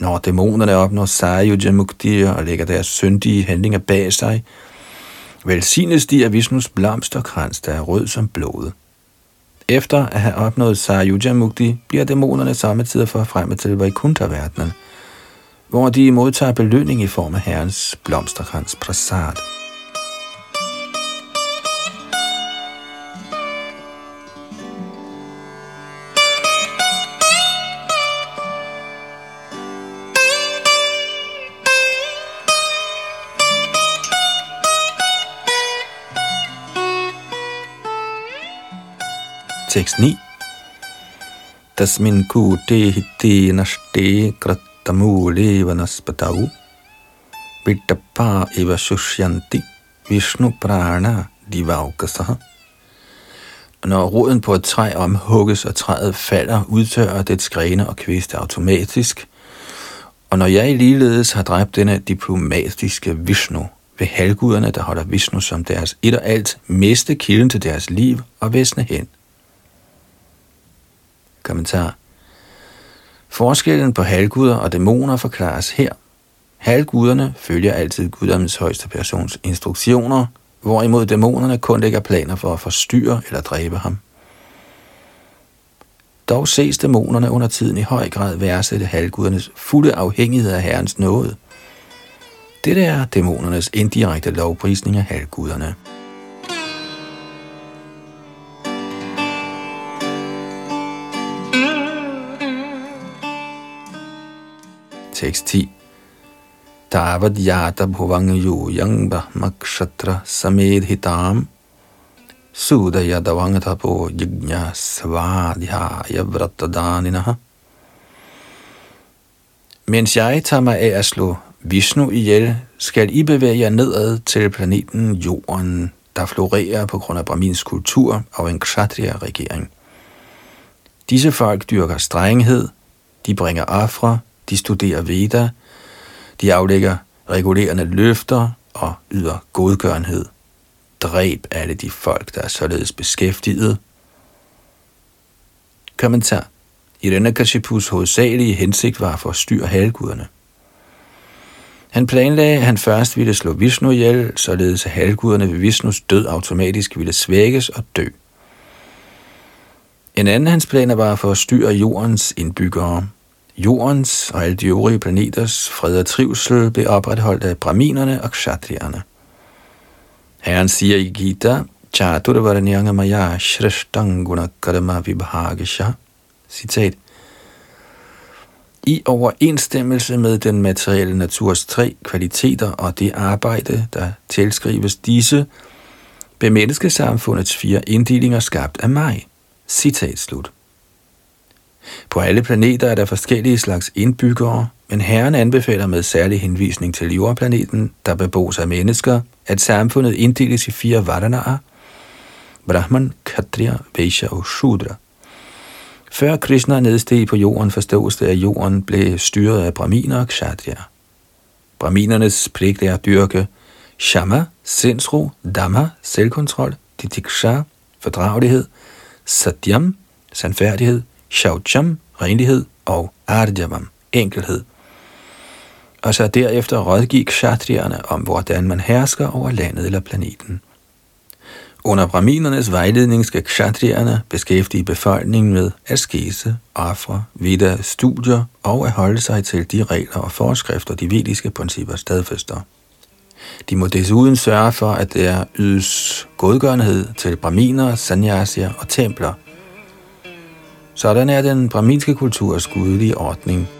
Når dæmonerne opnår Sayuja Mukti og lægger deres syndige handlinger bag sig, velsignes de af Vishnus blomsterkrans, der er rød som blodet. Efter at have opnået Sayuja Mukti, bliver dæmonerne samtidig for fremme til Vaikuntha-verdenen, hvor de modtager belønning i form af Herrens blomsterkrans prasad. Tekst 9. Tasmin kute hitte nashte krat tamule vanaspatau vittappa eva sushyanti vishnu prana divaukasaha. Når roden på et træ omhugges og træet falder, udtørrer dets grene og kviste automatisk. Og når jeg ligeledes har dræbt denne diplomatiske Vishnu, vil halvguderne, der holder Vishnu som deres et og alt, miste kilden til deres liv og væsne hen. Kommentar Forskellen på halvguder og dæmoner forklares her. Halvguderne følger altid guddommens højeste persons instruktioner, hvorimod dæmonerne kun lægger planer for at forstyrre eller dræbe ham. Dog ses dæmonerne under tiden i høj grad værdsætte halvgudernes fulde afhængighed af Herrens nåde. Dette er dæmonernes indirekte lovprisning af halvguderne. Tekst 10. Tavad yata bhuvang yang brahmakshatra samedhitam sudaya davangatapo yajna svadhyaya vratadaninaha. Mens jeg tager mig af at slå Vishnu ihjel, skal I bevæge jer nedad til planeten Jorden, der florerer på grund af Brahmins kultur og en kshatriya-regering. Disse folk dyrker strenghed, de bringer afra, de studerer Veda, de aflægger regulerende løfter og yder godgørenhed. Dræb alle de folk, der er således beskæftiget. Kommentar. I Kashipus hovedsagelige hensigt var for at styre halvguderne. Han planlagde, at han først ville slå Vishnu ihjel, således at halvguderne ved Vishnus død automatisk ville svækkes og dø. En anden af hans planer var for at styre jordens indbyggere. Jordens og alle de øvrige planeters fred og trivsel blev opretholdt af braminerne og kshatriyerne. Herren siger i Gita, Chaturvaranyanga maya shrestanguna karma Vibhagesha, Citat. I overensstemmelse med den materielle naturs tre kvaliteter og det arbejde, der tilskrives disse, blev menneskesamfundets fire inddelinger skabt af mig. Citat slut. På alle planeter er der forskellige slags indbyggere, men Herren anbefaler med særlig henvisning til jordplaneten, der bebos af mennesker, at samfundet inddeles i fire varanaer, Brahman, Kshatriya, Vaishya og Shudra. Før Krishna nedsteg på jorden, forstås det, at jorden blev styret af Brahminer og Kshatriya. Brahminernes pligt er at dyrke Shama, sindsro, Dhamma, selvkontrol, Titiksha, fordragelighed, Satyam, sandfærdighed, Shaujam, renlighed, og Arjavam, enkelhed. og så derefter rådgik kshatrierne om, hvordan man hersker over landet eller planeten. Under brahminernes vejledning skal kshatrierne beskæftige befolkningen med askese, ofre, videre studier og at holde sig til de regler og forskrifter, de vediske principper stadfæster. De må desuden sørge for, at der ydes godgørenhed til brahminer, sanyasier og templer. Sådan er den brahminske kulturs gudelige ordning –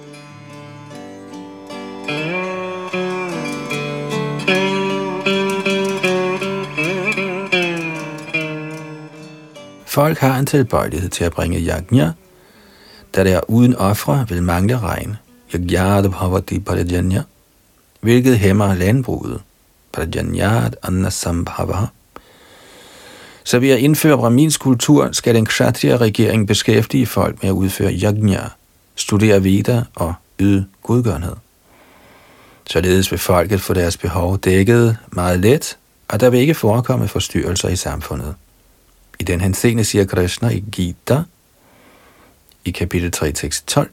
Folk har en tilbøjelighed til at bringe yajna, da der uden ofre vil mangle regn. Yagyad bhavati parajanya, hvilket hæmmer landbruget. Parajanyat annasambhava. Så ved at indføre brahminsk kultur, skal den kshatriya regering beskæftige folk med at udføre yajna, studere Veda og yde godgørenhed. Således vil folket få deres behov dækket meget let, og der vil ikke forekomme forstyrrelser i samfundet. I den henseende siger Krishna i Gita, i kapitel 3, tekst 12,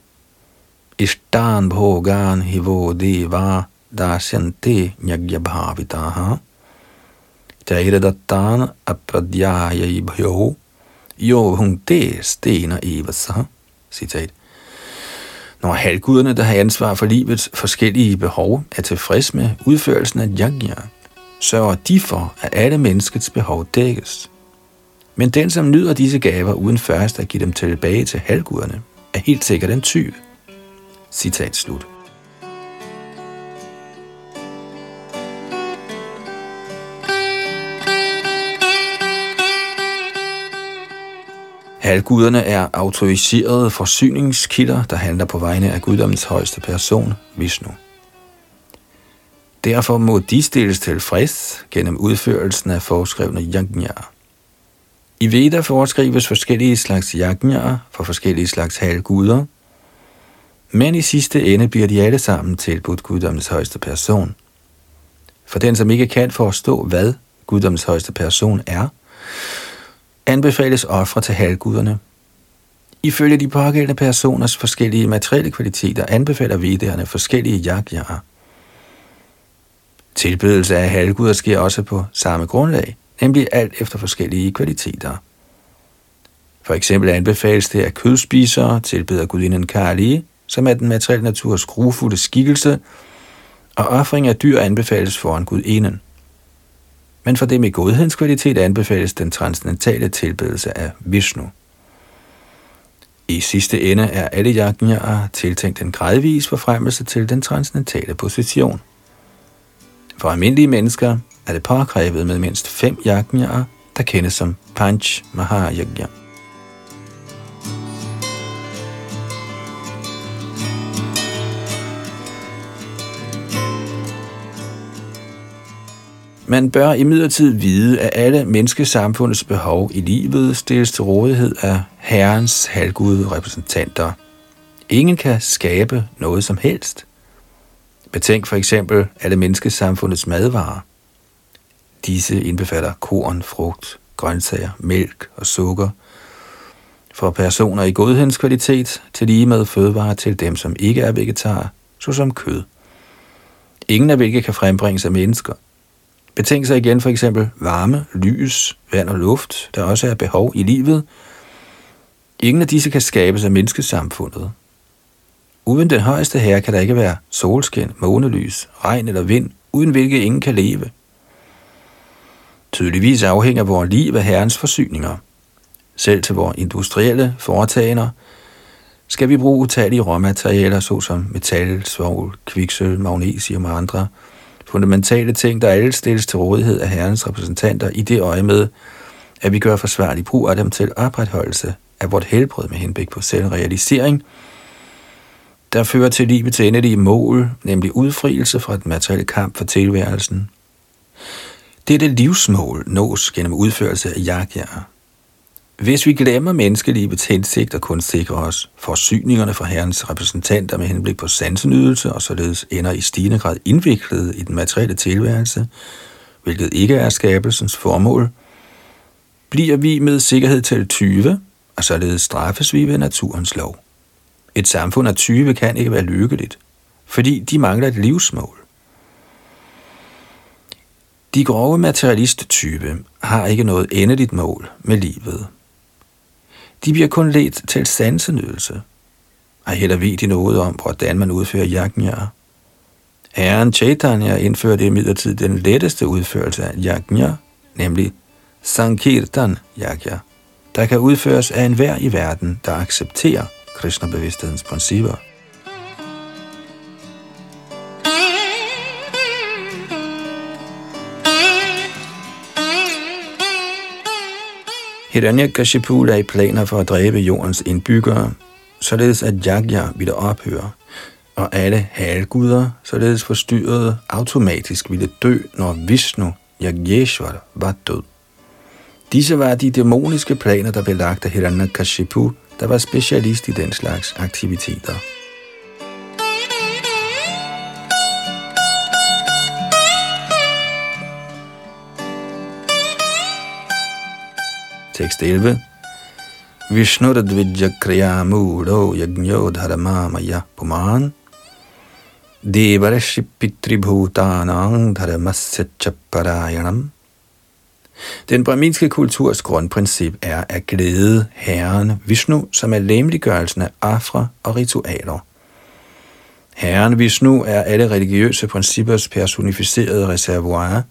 Ishtan bhogan hivo deva dasyanti nyagyabhavitaha Jairedattan apradyaya bhyo yo stener stena evasaha. Citat. Når halvguderne, der har ansvar for livets forskellige behov, er tilfreds med udførelsen af yajna, sørger de for, at alle menneskets behov dækkes. Men den, som nyder disse gaver uden først at give dem tilbage til halvguderne, er helt sikkert en tyv. Citat slut. Halvguderne er autoriserede forsyningskilder, der handler på vegne af guddommens højeste person, Vishnu. Derfor må de stilles tilfreds gennem udførelsen af foreskrevne yajnaer. I Veda foreskrives forskellige slags yajnaer for forskellige slags halvguder, men i sidste ende bliver de alle sammen tilbudt guddommens højeste person. For den, som ikke kan forstå, hvad guddommens højeste person er, anbefales ofre til halvguderne. Ifølge de pågældende personers forskellige materielle kvaliteter anbefaler vedderne forskellige yajnaer. Tilbedelse af halvguder sker også på samme grundlag – nemlig alt efter forskellige kvaliteter. For eksempel anbefales det, at kødspisere tilbeder gudinden Kali, som er den materielle naturs grufulde skikkelse, og offring af dyr anbefales foran gudinden. Men for dem i godhedskvalitet anbefales den transcendentale tilbedelse af Vishnu. I sidste ende er alle yajnaer tiltænkt en gradvis forfremmelse til den transcendentale position. For almindelige mennesker er det påkrævet med mindst fem yajnaer, der kendes som Panch Mahayagya. Man bør imidlertid vide, at alle menneskesamfundets behov i livet stilles til rådighed af Herrens halvgude repræsentanter. Ingen kan skabe noget som helst. Betænk for eksempel alle menneskesamfundets madvarer. Disse indbefatter korn, frugt, grøntsager, mælk og sukker. For personer i godhedskvalitet til lige med fødevarer til dem, som ikke er vegetarer, såsom kød. Ingen af hvilke kan frembringes af mennesker. Betænk sig igen for eksempel varme, lys, vand og luft, der også er behov i livet. Ingen af disse kan skabes af menneskesamfundet. Uden den højeste herre kan der ikke være solskin, månelys, regn eller vind, uden hvilke ingen kan leve. Tydeligvis afhænger vores liv af Herrens forsyninger. Selv til vores industrielle foretagender skal vi bruge utallige råmaterialer, såsom metal, svovl, kviksøl, magnesium og andre fundamentale ting, der alle stilles til rådighed af Herrens repræsentanter i det øje med, at vi gør forsvarlig brug af dem til opretholdelse af vort helbred med henblik på selvrealisering, der fører til livets endelige mål, nemlig udfrielse fra den materielle kamp for tilværelsen, dette livsmål nås gennem udførelse af yajnaer. Hvis vi glemmer menneskelivets hensigt og kun sikrer os forsyningerne fra Herrens repræsentanter med henblik på sansenydelse og således ender i stigende grad indviklet i den materielle tilværelse, hvilket ikke er skabelsens formål, bliver vi med sikkerhed til 20, og således straffes vi ved naturens lov. Et samfund af 20 kan ikke være lykkeligt. fordi de mangler et livsmål. De grove materialist-type har ikke noget endeligt mål med livet. De bliver kun let til sansenydelse. Ej heller ved de noget om, hvordan man udfører yajnaer. Herren Chaitanya indførte imidlertid den letteste udførelse af yajna, nemlig Sankirtan Yajna, der kan udføres af enhver i verden, der accepterer Krishna-bevidsthedens principper. Hiranyakashipu lagde planer for at dræbe jordens indbyggere, således at Yagya ville ophøre, og alle halguder, således forstyrret, automatisk ville dø, når Vishnu, Yageshwar, var død. Disse var de dæmoniske planer, der blev lagt af Hiranyakashipu, der var specialist i den slags aktiviteter. Tekst 11. Vishnurdvidya kriya mudo yagnyo dharmamaya puman Devarashi pitribhutanang dharmasya chapparayanam den brahminske kulturs grundprincip er at glæde Herren Vishnu, som er lemliggørelsen af afra og ritualer. Herren Vishnu er alle religiøse princippers personificerede reservoir,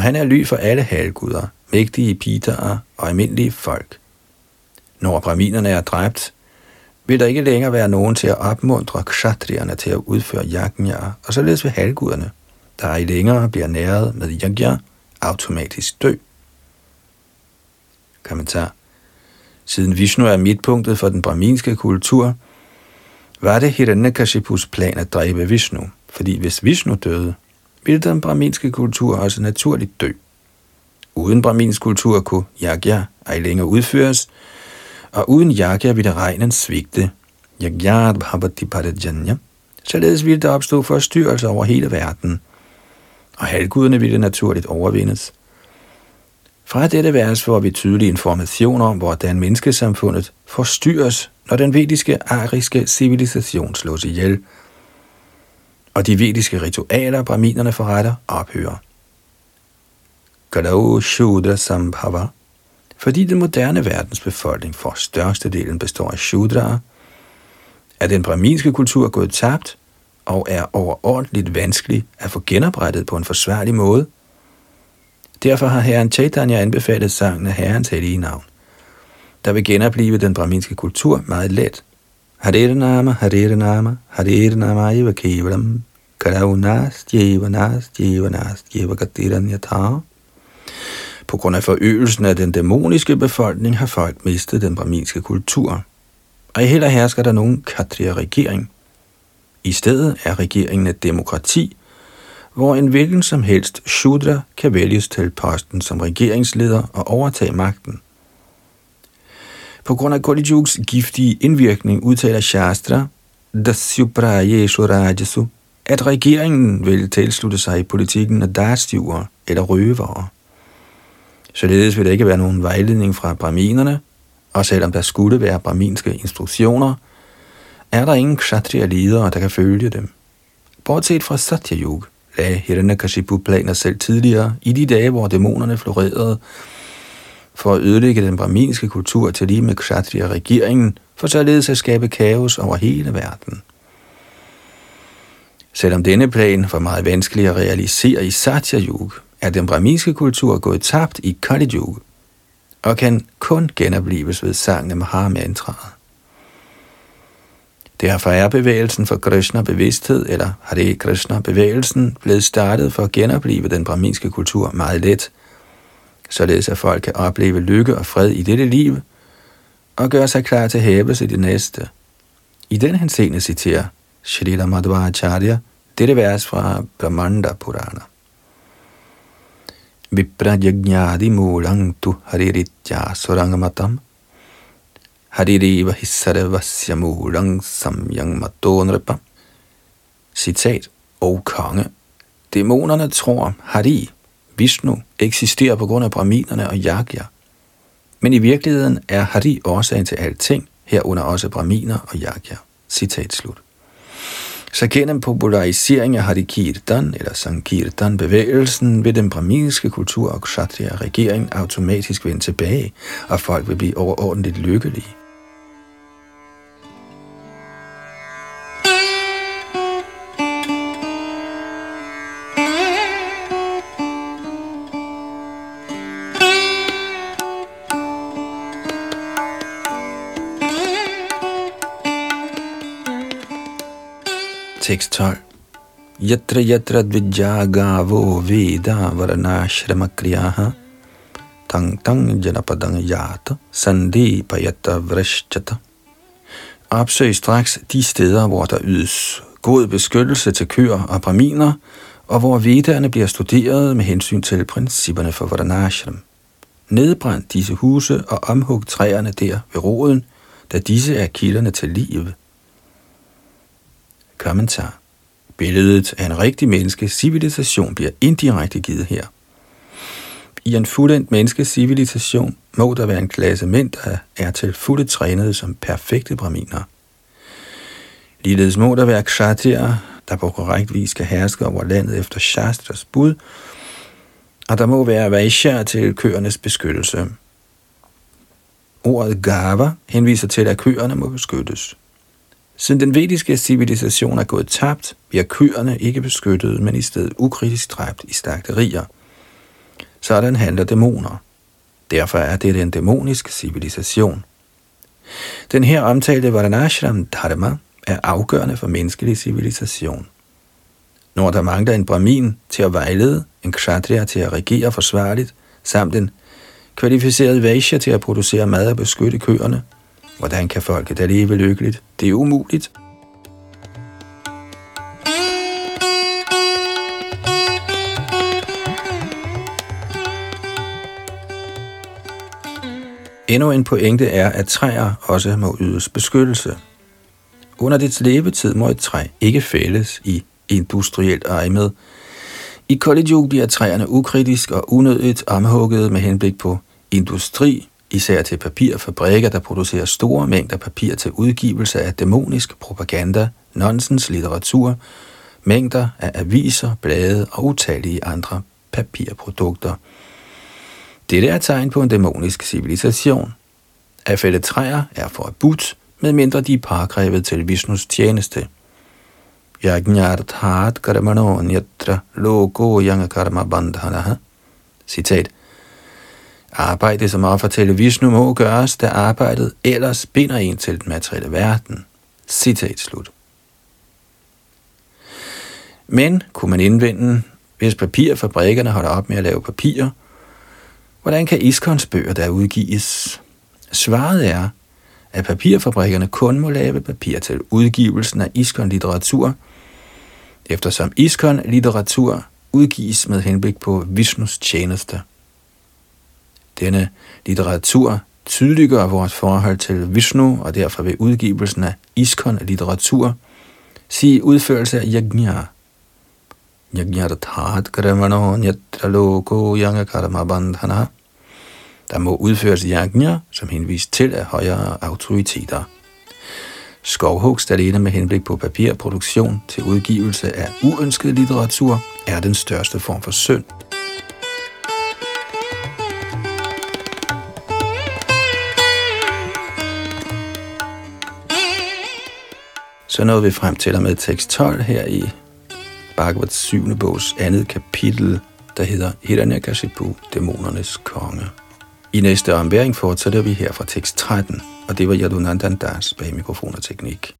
og han er ly for alle halvguder, mægtige pitaer og almindelige folk. Når brahminerne er dræbt, vil der ikke længere være nogen til at opmuntre kshatrierne til at udføre yajnaer, og således vil halvguderne, der i længere bliver næret med yajna, automatisk dø. Kommentar. Siden Vishnu er midtpunktet for den brahminske kultur, var det Hiranyakashipus plan at dræbe Vishnu, fordi hvis Vishnu døde, ville den brahminske kultur også naturligt dø. Uden brahminsk kultur kunne yagya ej længere udføres, og uden yagya ville regnen svigte. Yagyat bhavati. Således ville der opstå forstyrrelser over hele verden – og halvguderne ville naturligt overvindes. Fra dette vers får vi tydelige informationer om, hvordan menneskesamfundet forstyrres, når den vediske ariske civilisation slås ihjel, og de vediske ritualer, braminerne forretter, ophører. Galau Shudra Sambhava fordi den moderne verdens befolkning for størstedelen består af shudraer, er den braminske kultur gået tabt, og er overordentligt vanskelig at få genoprettet på en forsvarlig måde. Derfor har herren Chaitanya anbefalet sangen af herrens hellige navn, der vil genopleve den braminske kultur meget let. Hare Nama, Hare Nama, Hare Nama Eva Kevalam, på grund af forøgelsen af den dæmoniske befolkning har folk mistet den brahminske kultur. Og heller hersker der nogen katriya-regering – i stedet er regeringen et demokrati, hvor en hvilken som helst shudra kan vælges til posten som regeringsleder og overtage magten. På grund af Kali giftige indvirkning udtaler Shastra, Dasyuprayeshwarajasu, at regeringen vil tilslutte sig i politikken af darstyver eller røvere. Således vil der ikke være nogen vejledning fra braminerne, og selvom der skulle være braminske instruktioner – er der ingen kshatriya ledere, der kan følge dem. Bortset fra Satyayug lagde Hiranyakashipu planer selv tidligere, i de dage, hvor dæmonerne florerede, for at ødelægge den braminske kultur til lige med kshatriya-regeringen, for således at skabe kaos over hele verden. Selvom denne plan var meget vanskelig at realisere i Satyayug, er den brahminske kultur gået tabt i Kali Yuga, og kan kun genopleves ved sangen af Mahamantraet. Derfor er bevægelsen for Krishna-bevidsthed, eller Hare Krishna-bevægelsen, blevet startet for at genopleve den brahminske kultur meget let, således at folk kan opleve lykke og fred i dette liv, og gøre sig klar til hævelse i det næste. I den henseende citerer Shrila Madhvacharya dette vers fra Brahmanda Purana. Vipra Yagnadi Mulang Tu Hariritya Surangamatam haririva Hissarevasya Mulang Samyang Madonrepa. Citat, O konge. Dæmonerne tror, Hari, Vishnu, eksisterer på grund af braminerne og yagya. Men i virkeligheden er Hari årsagen til alting, herunder også braminer og yagya. Citat slut. Så gennem popularisering af Harikirtan eller Sankirtan bevægelsen vil den brahminske kultur og kshatriya regering automatisk vende tilbage, og folk vil blive overordentligt lykkelige. 6.12. Yatra yatra dvijya gavo veda varanashrama kriyaha tang tang janapadang yata payata vrishchata. Opsøg straks de steder, hvor der ydes god beskyttelse til køer og braminer, og hvor vedderne bliver studeret med hensyn til principperne for Varanashram. Nedbrænd disse huse og omhug træerne der ved roden, da disse er kilderne til livet. Kommentar. Billedet af en rigtig menneske civilisation bliver indirekte givet her. I en fuldendt menneske civilisation må der være en klasse mænd, der er til fulde trænede som perfekte braminer. Ligeledes må der være kshatriya, der på korrekt vis skal herske over landet efter Shastras bud, og der må være vaishya til køernes beskyttelse. Ordet gava henviser til, at køerne må beskyttes. Siden den vediske civilisation er gået tabt, bliver køerne ikke beskyttet, men i stedet ukritisk dræbt i slagterier. Sådan handler dæmoner. Derfor er det en dæmonisk civilisation. Den her omtalte Varanashram Dharma er afgørende for menneskelig civilisation. Når der mangler en brahmin til at vejlede, en kshatriya til at regere forsvarligt, samt en kvalificeret vaishya til at producere mad og beskytte køerne, Hvordan kan folket da leve lykkeligt? Det er umuligt. Endnu en pointe er, at træer også må ydes beskyttelse. Under dets levetid må et træ ikke fældes i industrielt ejmed. I Kolidjuk bliver træerne ukritisk og unødigt omhugget med henblik på industri, især til papirfabrikker, der producerer store mængder papir til udgivelse af dæmonisk propaganda, nonsens litteratur, mængder af aviser, blade og utallige andre papirprodukter. Dette er tegn på en dæmonisk civilisation. At fælde træer er forbudt, medmindre de er parkrevet til Vishnus tjeneste. Yajnarthat karmano nyatra loko yanga karma bandhanaha. Citat. Arbejde som offer til Vishnu må gøres, da arbejdet ellers binder en til den materielle verden. Citat slut. Men, kunne man indvende, hvis papirfabrikkerne holder op med at lave papir, hvordan kan Iskons bøger der udgives? Svaret er, at papirfabrikkerne kun må lave papir til udgivelsen af Iskon-litteratur, eftersom Iskon-litteratur udgives med henblik på Vishnus tjeneste. Denne litteratur tydeliggør vores forhold til Vishnu, og derfor ved udgivelsen af Iskon-litteratur sige udførelse af yajna. Yajnarthat karamano nyatra loko yanga karma bandhana. Der må udføres yajna, som henviser til af højere autoriteter. Skovhugst alene med henblik på papirproduktion til udgivelse af uønsket litteratur er den største form for synd. Så nåede vi frem til og med tekst 12 her i Bhagavats 7. bogs andet kapitel, der hedder Hiranyakashipu, dæmonernes konge. I næste ombæring fortsætter vi her fra tekst 13, og det var Yadunandan Das bag mikrofon og teknik.